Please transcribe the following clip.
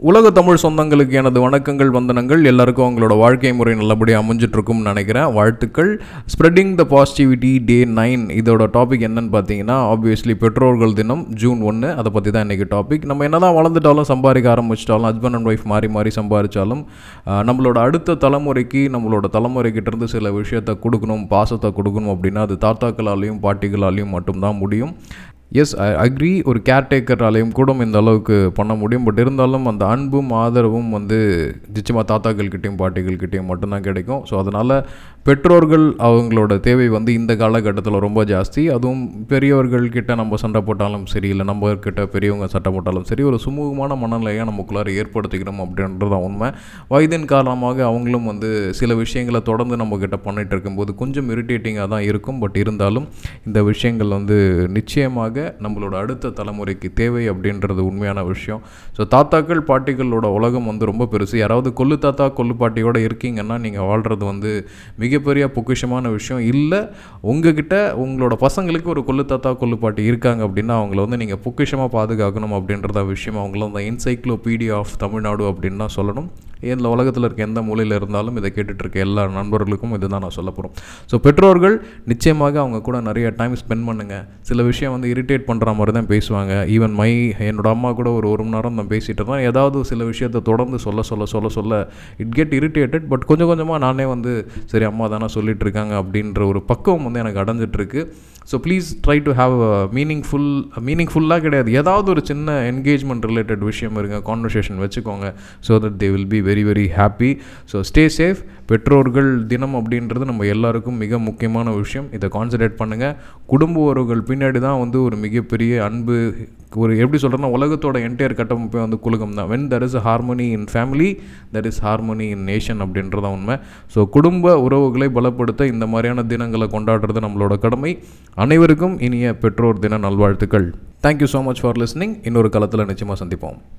உலக தமிழ் சொந்தங்களுக்கு எனது வணக்கங்கள் வந்தனங்கள். எல்லாருக்கும் அவங்களோட வாழ்க்கை முறை நல்லபடியாக அமைஞ்சிட்ருக்கும்னு நினைக்கிறேன். வாழ்த்துக்கள். Spreading the positivity day nine இதோட டாபிக் என்னன்னு பார்த்தீங்கன்னா ஆப்வியஸ்லி பெற்றோர்கள் தினம் ஜூன் ஒன்று அதை பற்றி தான் இன்றைக்கி டாபிக் நம்ம என்ன தான் வளர்ந்துட்டாலும் சம்பாதிக்க ஆரம்பிச்சிட்டாலும் ஹஸ்பண்ட் அண்ட் ஒய்ஃப் மாறி மாறி சம்பாதிச்சாலும் நம்மளோட அடுத்த தலைமுறைக்கு நம்மளோட தலைமுறைக்கிட்டேருந்து சில விஷயத்தை கொடுக்கணும் பாசத்தை கொடுக்கணும் அப்படின்னா அது தாத்தாக்களாலையும் பாட்டிகளாலையும் மட்டும்தான் முடியும். எஸ் ஐ அக்ரி ஒரு கேர்டேக்கராலையும் கூட இந்த அளவுக்கு பண்ண முடியும். பட் இருந்தாலும் அந்த அன்பும் ஆதரவும் வந்து நிச்சயமாக தாத்தாக்கள்கிட்டையும் பாட்டிகள்கிட்டையும் மட்டும்தான் கிடைக்கும். ஸோ அதனால் பெற்றோர்கள் அவங்களோட தேவை வந்து இந்த காலகட்டத்தில் ரொம்ப ஜாஸ்தி. அதுவும் பெரியவர்கள் கிட்ட நம்ம சண்டை போட்டாலும் சரி இல்லை நம்ம கிட்ட பெரியவங்க சண்டை போட்டாலும் சரி ஒரு சுமூகமான மனநிலையை நமக்குள்ளார ஏற்படுத்திக்கணும் அப்படின்றது உண்மை. வயதின் காரணமாக அவங்களும் வந்து சில விஷயங்களை தொடர்ந்து நம்ம கிட்ட பண்ணிட்டு இருக்கும்போது கொஞ்சம் இரிட்டேட்டிங்காக தான் இருக்கும். பட் இருந்தாலும் இந்த விஷயங்கள் வந்து நிச்சயமாக நம்மளோட அடுத்த தலைமுறைக்கு தேவை அப்படின்றது உண்மையான விஷயம். ஸோ தாத்தாக்கள் பாட்டிகளோட உலகம் வந்து ரொம்ப பெருசு. யாராவது கொல்லு தாத்தா கொல்லு பாட்டியோட இருக்கீங்கன்னா நீங்கள் வாழ்கிறது வந்து மிகப்பெரிய பொக்கிஷமான விஷயம். இல்லை உங்ககிட்ட உங்களோட பசங்களுக்கு ஒரு கொள்ளு தாத்தா கொல்லு பாட்டி இருக்காங்க அப்படின்னா அவங்கள வந்து நீங்கள் பொக்கிஷமாக பாதுகாக்கணும் அப்படின்றத விஷயம். அவங்கள அந்த என்சைக்ளோபீடியா ஆஃப் தமிழ்நாடு அப்படின்னு தான் சொல்லணும். இந்த உலகத்தில் இருக்க எந்த மூலையில் இருந்தாலும் இதை கேட்டுட்ருக்க எல்லா நண்பர்களுக்கும் இதுதான் நான் சொல்ல போகிறோம் ஸோ பெற்றோர்கள் நிச்சயமாக அவங்க கூட நிறைய டைம் ஸ்பெண்ட் பண்ணுங்கள் சில விஷயம் வந்து இரிட்டேட் பண்ணுற மாதிரி தான் பேசுவாங்க. ஈவன் மை என்னோட அம்மா கூட ஒரு ஒரு மணி நேரம் நான் பேசிகிட்டு தான் ஏதாவது சில விஷயத்தை தொடர்ந்து சொல்ல சொல்ல சொல்ல சொல்ல இட் கெட் இரிட்டேட்டட் பட் கொஞ்சம் கொஞ்சமாக நானே வந்து சரி அம்மா தானே சொல்லிட்டு இருக்காங்க அப்படின்ற ஒரு பக்குவம் வந்து எனக்கு அடைஞ்சிட்ருக்கு so please try to have meaningful மீனிங்ஃபுல்லாக கிடையாது. ஏதாவது ஒரு சின்ன என்கேஜ்மெண்ட் ரிலேட்டட் விஷயம் இருங்க கான்வர்சேஷன் வச்சுக்கோங்க. So that they will be very very happy so stay safe பெற்றோர்கள் தினம் அப்படின்றது நம்ம எல்லாருக்கும் மிக முக்கியமான விஷயம். இதை கான்சன்ட்ரேட் பண்ணுங்கள் குடும்ப உறவுகள் பின்னாடி தான் வந்து ஒரு மிகப்பெரிய அன்பு ஒரு எப்படி சொல்கிறேன்னா உலகத்தோட என்டையர் கட்டமைப்பே வந்து குலுகம் தான். When there is harmony in family there is harmony in nation அப்படின்றத உண்மை. ஸோ குடும்ப உறவுகளை பலப்படுத்த இந்த மாதிரியான தினங்களை கொண்டாடுறது நம்மளோட கடமை. அனைவருக்கும் இனிய பெற்றோர் தின நல்வாழ்த்துக்கள். Thank you so much for listening இன்னொரு காலத்தில் நிச்சயமாக சந்திப்போம்.